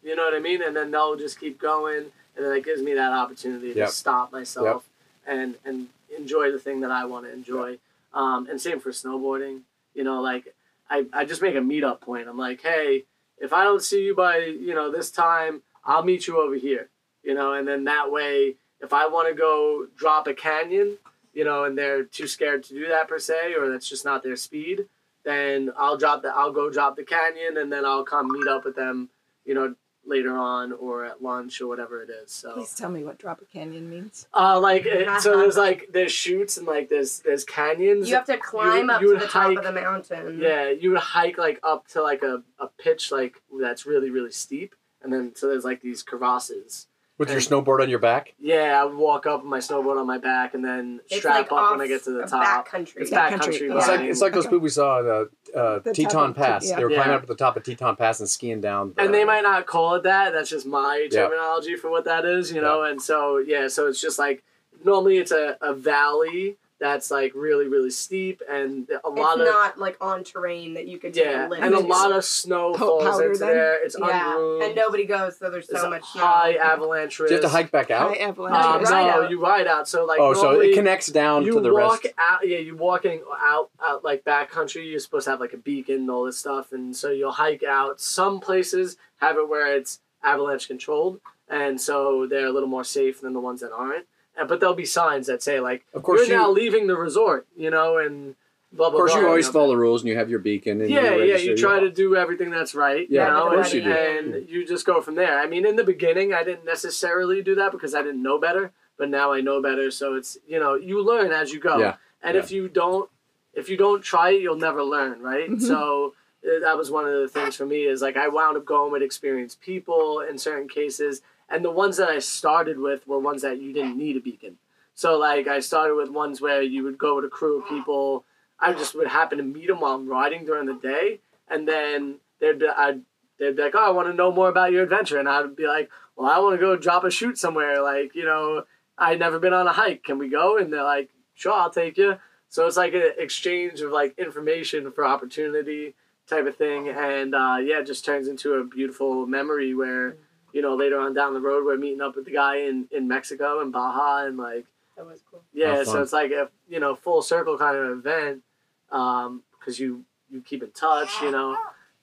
You know what I mean? And then they'll just keep going, and then it gives me that opportunity to Yep. stop myself and and enjoy the thing that I want to enjoy. Um, and same for snowboarding. You know, like I, I just make a meetup point. I'm like, hey, if I don't see you by you know this time, I'll meet you over here. You know, and then that way, if I want to go drop a canyon, you know, and they're too scared to do that per se, or that's just not their speed, then I'll drop the I'll go drop the canyon, and then I'll come meet up with them. You know, later on or at lunch or whatever it is. So. Please tell me what drop a canyon means. Uh, like it, so, there's like there's chutes and like there's there's canyons. you have to climb up you to would the top hike- of the mountain. Yeah, you would hike like up to like a, a pitch like that's really really steep, and then so there's like these crevasses. With your snowboard on your back. Yeah, I would walk up with my snowboard on my back and then It's strap like up when off I get to the of top. backcountry. It's Backcountry, backcountry. yeah. It's like riding. it's like those people we saw uh, uh, The top Teton of- Pass. yeah. They were Yeah. climbing up at the top of Teton Pass and skiing down. the- and they might not call it that. That's just my Yeah. terminology for what that is, you know. And so yeah, so it's just like normally it's a, a valley that's like really really steep and a It's lot of not like on terrain that you could take yeah, and a lot of snow Po- falls into then? there. It's yeah, ungroomed. and nobody goes, so there's There's so a much snow. high avalanche risk. Do you have to hike back out? High avalanche. Um, you risk. no, out. you ride out. So like oh, so it connects down you to the walk rest. out. Yeah, you're walking out out like back country. You're supposed to have like a beacon and all this stuff, and so you'll hike out. Some places have it where it's avalanche controlled, and so they're a little more safe than the ones that aren't. And, but there'll be signs that say like, Of course you're you- now leaving the resort, you know, and blah Of course, blah, you always follow the rules and you have your beacon. And Yeah, you yeah. You try to do everything that's right. Yeah, you know, of course and, you do. And you just go from there. I mean, in the beginning, I didn't necessarily do that because I didn't know better, but now I know better. So it's you know, you learn as you go. Yeah, And yeah. if you don't, if you don't try it, you'll never learn, right? Mhm. So uh, that was one of the things for me is like I wound up going with experienced people in certain cases, and the ones that I started with were ones that you didn't need a beacon. So like I started with ones where you would go with a crew of people. I just would happen to meet them while I'm riding during the day, and then they'd be, I'd, they'd be like, "Oh, I want to know more about your adventure," and I'd be like, "Well, I want to go drop a shoot somewhere. Like, you know, I'd never been on a hike. Can we go?" And they're like, "Sure, I'll take you." So it's like an exchange of like information for opportunity type of thing, and uh, yeah, it just turns into a beautiful memory where you know later on down the road we're meeting up with the guy in in Mexico and Baja, and like That was cool. yeah, so it's like a you know full circle kind of event Um, because you you keep in touch, you know.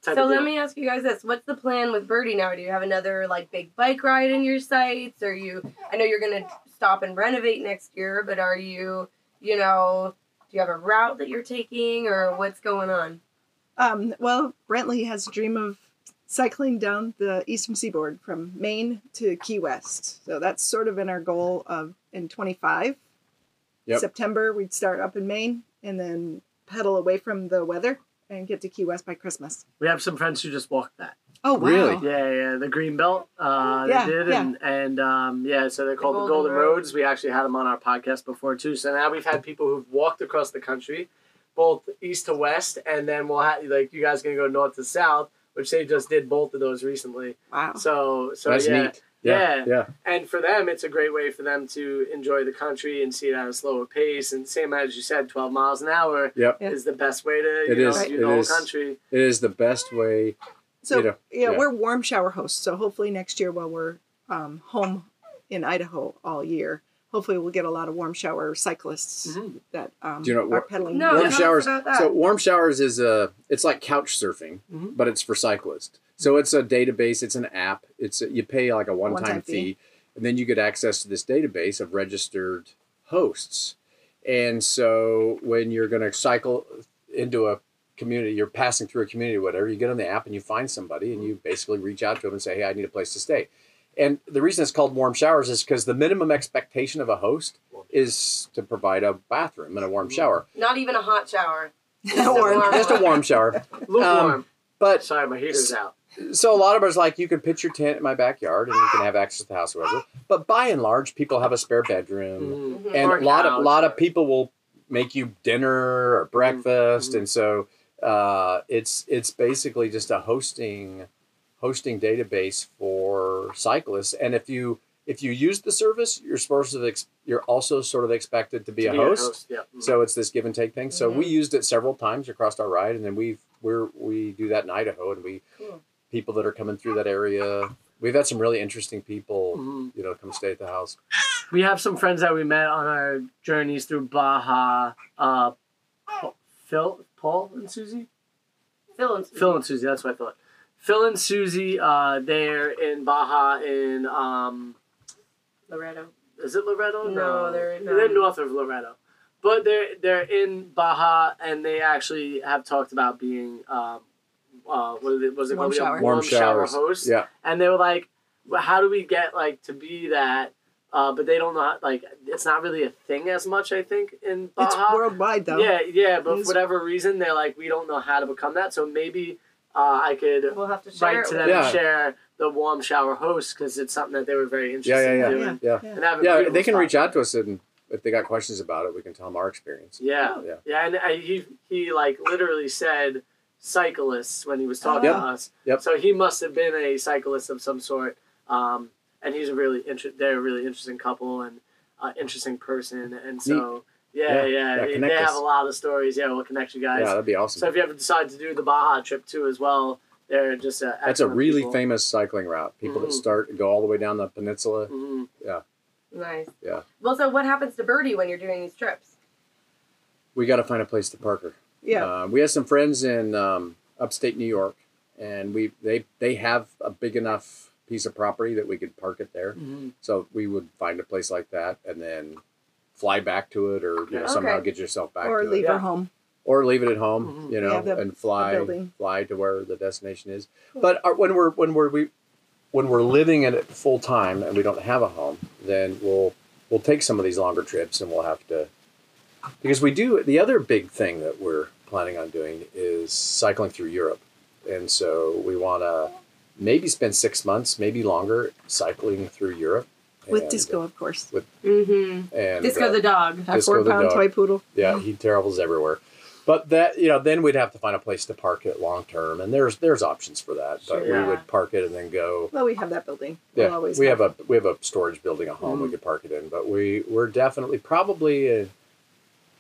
Type So of let me ask you guys this: What's the plan with Birdie now? Do you have another like big bike ride in your sights? Are you? I know you're gonna stop and renovate next year, but are you? You know, do you have a route that you're taking, or what's going on? Um, well, Brently has a dream of cycling down the eastern seaboard from Maine to Key West. So that's sort of in our goal of in 25. Yep. September, we'd start up in Maine and then pedal away from the weather and get to Key West by Christmas. we have some friends who just walked that. Oh wow. Really? Yeah, yeah, the green belt. Uh, Yeah, they did, yeah. and and um, yeah, so they're called the Golden Golden Roads. Roads. We actually had them on our podcast before too. So now we've had people who've walked across the country, both east to west, and then we'll have like you guys gonna go north to south, which they just did both of those recently. Wow. So so That's yeah. neat. Yeah. Yeah. Yeah. And for them, it's a great way for them to enjoy the country and see it at a slower pace. And same as you said, 12 miles an hour Yep. Is the best way to It you is. know, do It the whole is. country. It is the best way. So you know, yeah, yeah. we're warm shower hosts. So hopefully next year, while we're um, home in Idaho all year, hopefully we'll get a lot of warm shower cyclists Mhm. that um, Do you know are pedaling. No, warm showers. about that. So warm showers is a. It's like couch surfing, Mhm. but it's for cyclists. So it's a database. It's an app. It's a, you pay like a one-time, One-time fee, fee. and then you get access to this database of registered hosts. And so when you're going to cycle into a community, you're passing through a community, whatever, you get on the app and you find somebody, and you basically reach out to them and say, "Hey, I need a place to stay." And the reason it's called warm showers is because the minimum expectation of a host is to provide a bathroom and a warm shower. Not even a hot shower. Warm. warm. Just a warm shower. Lukewarm. Um, But Sorry, my heater's out. so a lot of us like you can pitch your tent in my backyard and you can have access to the house or whatever. But by and large, people have a spare bedroom, Mhm. and Or a lot of lot of people will make you dinner or breakfast, Mhm. and so uh, it's it's basically just a hosting hosting database for cyclists. And if you if you use the service, you're supposed to ex- you're also sort of expected to be, To a host. Yeah. Mhm. So it's this give and take thing. So we used it several times across our ride, and then we we're we do that in Idaho, and we Cool. people that are coming through that area. We've had some really interesting people, Mhm. you know, come stay at the house. We have some friends that we met on our journeys through Baja. Uh, Phil, Paul, and Susie. Phil and Phil and Susie. That's what I thought. Phil and Susie. Uh, they're in Baja in um, Loreto. is it Loreto? No, they're in, they're um, north of Loreto, but they're they're in Baja, and they actually have talked about being um, uh, what is it, was it Warm called? shower. warm, Warm shower showers. host. Yeah, and they were like, well, "How do we get like to be that?" Uh, but they don't know. Like, it's not really a thing as much. I think in Baja. It's worldwide though. Yeah, yeah, but for whatever reason, they're like, we don't know how to become that. So maybe uh, I could We'll have to share write to them Yeah. and share the warm shower host because it's something that they were very interested yeah, yeah, yeah, in doing. yeah. Yeah. And Yeah, they can spot. reach out to us, and if they got questions about it, we can tell them our experience. Yeah, Yeah. yeah, and I, he he like literally said cyclists when he was talking Oh, to wow. us. Yep. So he must have been a cyclist of some sort. Um, and he's a really inter- they're a really interesting couple and uh, interesting person. And so yeah, Yeah, yeah, yeah, they, connect they have a lot of stories. Yeah, we'll connect you guys. Yeah, that'd be awesome. So if you ever decide to do the Baja trip too as well, they're just uh, That's a really people. famous cycling route. People that Mhm. start and go all the way down the peninsula. Mhm. Nice. Yeah. Well, so what happens to Birdie when you're doing these trips? We got to find a place to park her. Yeah. Uh, we have some friends in um, upstate New York, and we they they have a big enough piece of property that we could park it there. Mhm. So we would find a place like that, and then fly back to it, or you know Okay. somehow Okay. get yourself back or to leave it, her home. or leave it at home, Mhm. you know, Yeah, the- and fly building. fly to where the destination is. But our, when we're when we're we when we're living in it full time and we don't have a home, then we'll we'll take some of these longer trips, and we'll have to because we do the other big thing that we're planning on doing is cycling through Europe, and so we want to maybe spend six months, maybe longer, cycling through Europe With and- Disco, of course. Mm-hmm. and Disco uh, the dog. a four-pound toy poodle. yeah, he travels everywhere. But that you know, then we'd have to find a place to park it long term, and there's there's options for that. But Sure. we Yeah. would park it and then go. Well, we have that building. We'll Yeah, always we have a we have a storage building a home we Mhm. could park it in. But we we're definitely probably uh,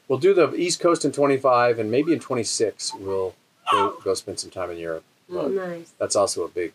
we'll do the East Coast in 25, and maybe in 26 we'll go, go spend some time in Europe. But Nice. that's also a big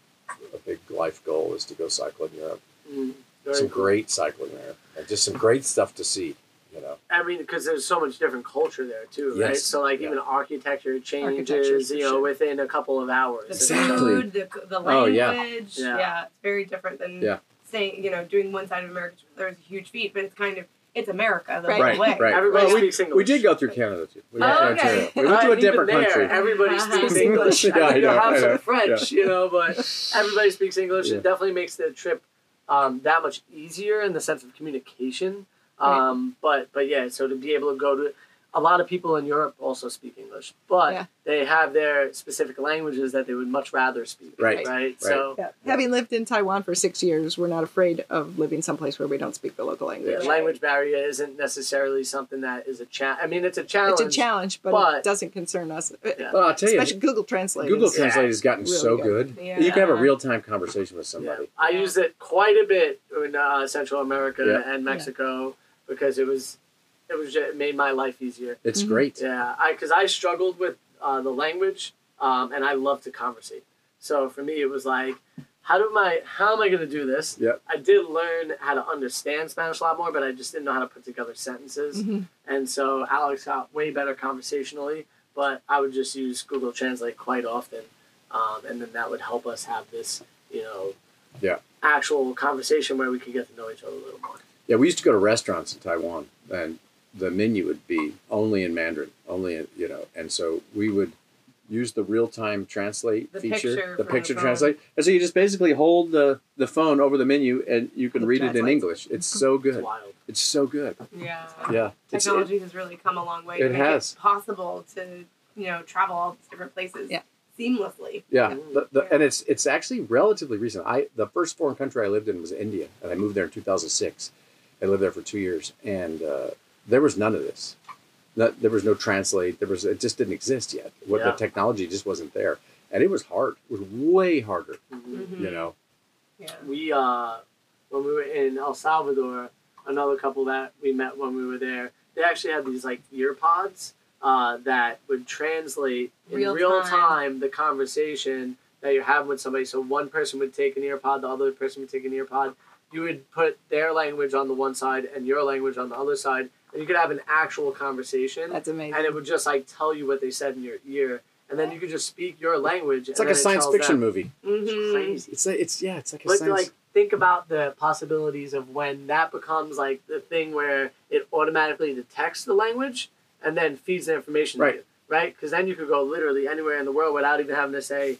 a big life goal is to go cycle in Europe. Mhm. Very some cool. great cycling there, and just some great stuff to see. You know. I mean, because there's so much different culture there too, right? So like Yeah. even architecture changes, Architecture's you know, sure. within a couple of hours. The Exactly. food, the, the Oh, yeah. language. Yeah. yeah. it's very different than Yeah. saying, you know, doing one side of America. There's a huge feat, but it's kind of, it's America the Right. whole Right, way. right. Everybody Well, we, speaks English. we did go through Canada too. We went Oh, okay. Ontario. We went to Uh, a different there, country. Everybody speaks English. I I mean, know, you'll have I know. some French, you know, but everybody speaks English. Yeah. It definitely makes the trip um, that much easier in the sense of communication. Um, but but yeah, so to be able to go to a lot of people in Europe also speak English, but Yeah. they have their specific languages that they would much rather speak. Right. Right. So Yeah. Having lived in Taiwan for six years, we're not afraid of living someplace where we don't speak the local language. the language barrier isn't necessarily something that is a challenge. I mean, it's a challenge. It's a challenge, but, but- it doesn't concern us. Yeah. Well, I'll tell you, Especially Google Translate. Google Translate has gotten really so good. good. Yeah. You can have a real time conversation with Yeah. somebody. I used it quite a bit in uh, Central America Yeah. and Mexico because it was it was just, it made my life easier. It's great. Yeah, I because I struggled with uh, the language, um, and I love to conversate. So for me, it was like, how do my how am I going to do this? Yep. I did learn how to understand Spanish a lot more, but I just didn't know how to put together sentences. And so Alex got way better conversationally, but I would just use Google Translate quite often, um, and then that would help us have this, you know, Yeah. actual conversation where we could get to know each other a little more. Yeah, we used to go to restaurants in Taiwan, and the menu would be only in Mandarin, only in, you know, and so we would use the real time translate The feature, picture the picture the translate, and so you just basically hold the the phone over the menu and you can It read it in translates. English. It's so It's good. wild. It's so good. Yeah. Yeah, it's, it, Technology has really come a long way. to It make has. possible to you know travel all these different places Yeah. seamlessly. yeah, the, the, Yeah. and it's it's actually relatively recent. I the first foreign country I lived in was India, and I moved there in 2006. I lived there for two years, and uh, there was none of this. No, there was no translate. There was it just didn't exist yet. What Yeah. the technology just wasn't there, and it was hard. It was way harder. Mhm. You know. Yeah. we uh when we were in El Salvador, another couple that we met when we were there, they actually had these like ear pods uh, that would translate in Real real, time. time. the conversation that you're having with somebody. So one person would take an ear pod, the other person would take an ear pod. You would put their language on the one side and your language on the other side, and you could have an actual conversation. That's amazing. and it would just like tell you what they said in your ear, and then you could just speak your language. It's like a science fiction movie. Mhm. Crazy. It's a, it's yeah, it's like a But science. like think about the possibilities of when that becomes like the thing where it automatically detects the language and then feeds the information Right. to you, right? Because then you could go literally anywhere in the world without even having to say,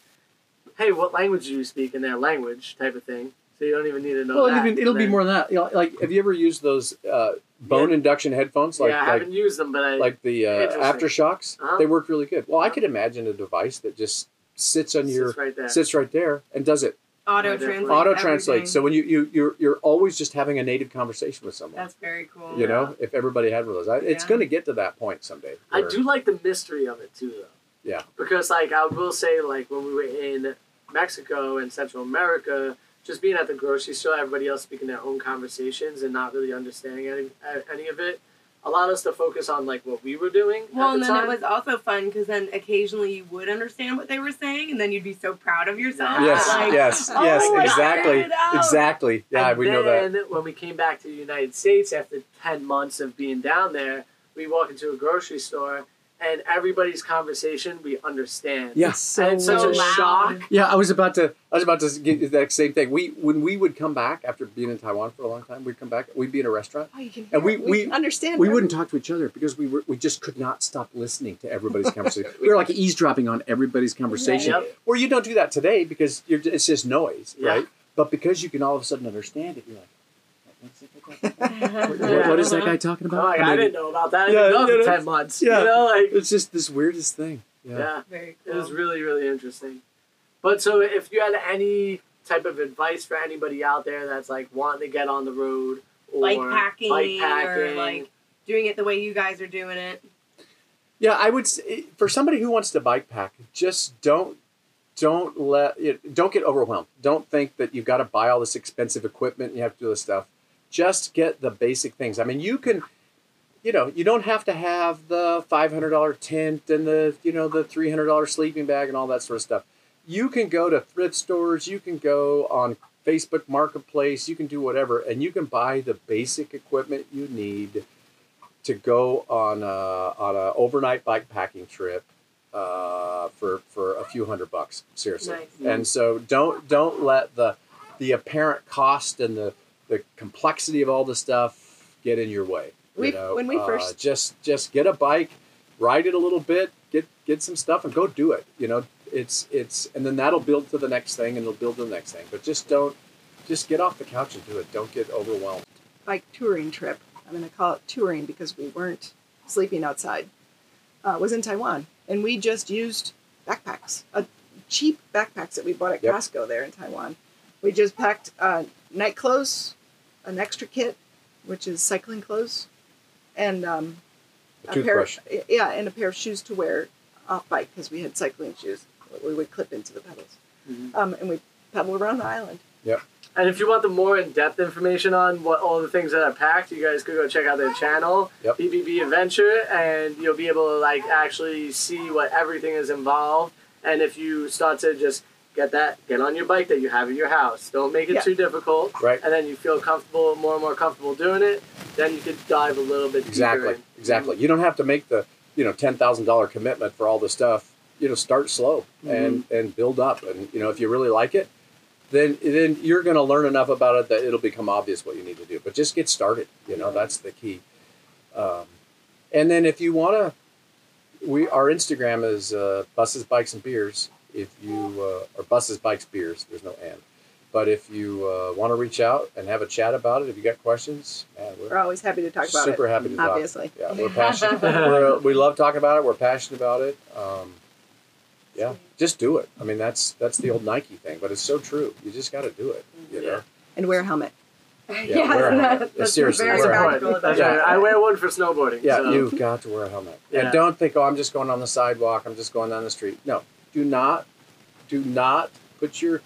"Hey, what language do you speak?" in their language, type of thing. So you don't even need to know. well, that. even, it'll And be then- more than that. You know, like have you ever used those uh, bone Yeah. induction headphones? Like yeah, I like haven't used them, but I like the uh, AfterShokz. Uh-huh. They work really good. Well, I could imagine a device that just sits on sits your right there. sits right there and does it Auto translate. auto translate. So when you you you're you're always just having a native conversation with someone. that's very cool. you know, if everybody had one of those, I, it's Yeah. going to get to that point someday. I do like the mystery of it too, though. Yeah. Because like I will say, like when we were in Mexico and Central America, just being at the grocery store, everybody else speaking their own conversations and not really understanding any uh, any of it, allowed us to focus on like what we were doing. Well, at and then time. it was also fun because then occasionally you would understand what they were saying, and then you'd be so proud of yourself. Yes, Like, yes, "Oh, yes, I exactly, it exactly. Yeah, and we then know that. when we came back to the United States after ten months of being down there, we walk into a grocery store and everybody's conversation we understand. Yeah. It's so it's such a loud. shock. Yeah, I was about to. I was about to get that same thing. We when we would come back after being in Taiwan for a long time, we'd come back. We'd be in a restaurant. Oh, you can And we- hear- we- understand. We her. wouldn't talk to each other because we were we just could not stop listening to everybody's conversation. we were like eavesdropping on everybody's conversation. Yep. Where you don't do that today because you're, it's just noise, Yeah. right? But because you can all of a sudden understand it, you're like, "What's it- what- what is that guy talking about? like, I I didn't know about that. I Yeah, didn't know you know, ten months. yeah. You know, like It's just this weirdest thing. Yeah. yeah. Very It was really, really interesting. But so, if you had any type of advice for anybody out there that's like wanting to get on the road or bike packing, bike packing, or like doing it the way you guys are doing it. Yeah, I would say for somebody who wants to bike pack, just don't don't let it, don't get overwhelmed. Don't think that you've got to buy all this expensive equipment. And you have to do this stuff. Just get the basic things. I mean, you can, you know, you don't have to have the five hundred dollar tent and the you know the three hundred dollar sleeping bag and all that sort of stuff. You can go to thrift stores. You can go on Facebook Marketplace. You can do whatever, and you can buy the basic equipment you need to go on a, on a overnight bike packing trip uh, for for a few hundred bucks. Seriously, Nice. and so don't don't let the the apparent cost and the the complexity of all the stuff get in your way. you We- know? when we Uh, first- just just get a bike, ride it a little bit, get get some stuff, and go do it. You know, it's it's and then that'll build to the next thing, and it'll build to the next thing. But just don't just get off the couch and do it. Don't get overwhelmed. bike touring trip. I'm going to call it touring because we weren't sleeping outside uh, was in Taiwan, and we just used backpacks, uh, cheap backpacks that we bought at Yep. Costco there in Taiwan. We just packed uh, night clothes, an extra kit, which is cycling clothes, and um, A a pair, toothbrush. yeah, and a pair of shoes to wear off bike because we had cycling shoes that we would clip into the pedals, Mm-hmm. um, and we pedaled around the island. Yep. And if you want the more in-depth information on what all the things that are packed, you guys could go check out their channel, Yep. BBB Adventure, and you'll be able to like actually see what everything is involved. And if you start to just get that, get on your bike that you have in your house. Don't make it Yeah. too difficult. Right. And then you feel comfortable, more and more comfortable doing it. Then you could dive a little bit deeper. Exactly. in. Exactly. You don't have to make the you know ten thousand dollar commitment for all the stuff. You know, start slow and and build up. And you know, if you really like it, then then you're going to learn enough about it that it'll become obvious what you need to do. But just get started. You know, that's the key. Um, and then if you want to, we our Instagram is uh, buses, bikes, and beers. If you uh, or buses, bikes, beers. There's no and. But if you uh, want to reach out and have a chat about it, if you got questions, man, we're We're always happy to talk about it. super happy to talk. obviously. Yeah, we're passionate. we're, we love talking about it. We're passionate about it. Um, yeah, just do it. I mean, that's that's the old Nike thing, but it's so true. You just got to do it. You know. And wear a helmet. Yeah, wear a helmet. that- that's seriously, very wear a helmet. That's Yeah. right. I wear one for snowboarding. Yeah, so. you've got to wear a helmet. Yeah. And don't think, oh, I'm just going on the sidewalk. I'm just going down the street. No, do not, do not put your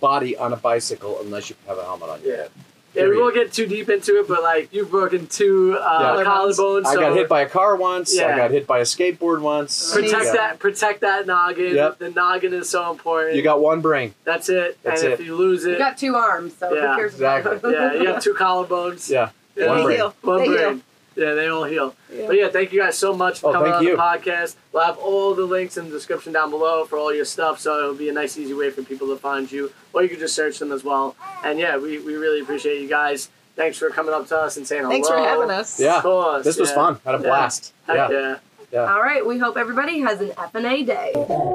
body on a bicycle unless you have a helmet on your Yeah. head. Yeah, we won't get too deep into it, but like you've broken two uh, Yeah. collarbones. I so got hit by a car once. Yeah. I got hit by a skateboard once. protect Yeah. that. Protect that noggin. Yep. The noggin is so important. You got one brain. That's it. That's and it. if you lose it, You got two arms, so Yeah, who cares exactly. about yeah, you have two collarbones. Yeah. Yeah. One They brain. heal. One they brain. heal. Yeah, they all heal. Yeah. But yeah, thank you guys so much for Oh, coming on you. the podcast. We'll have all the links in the description down below for all your stuff, so it'll be a nice, easy way for people to find you, or you can just search them as well. And yeah, we, we really appreciate you guys. Thanks for coming up to us and saying hello. Thanks for having us. Yeah. Of course, This was yeah. fun. Had a Yeah. blast. Heck Yeah. Yeah. All right, we hope everybody has an FNA day.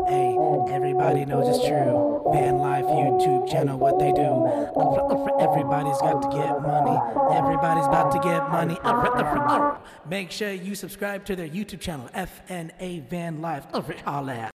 Hey, everybody knows it's true. Van Life YouTube channel, what they do. Everybody's got to get money. Everybody's about to get money. Make sure you subscribe to their YouTube channel, FNA Van Life. Holla.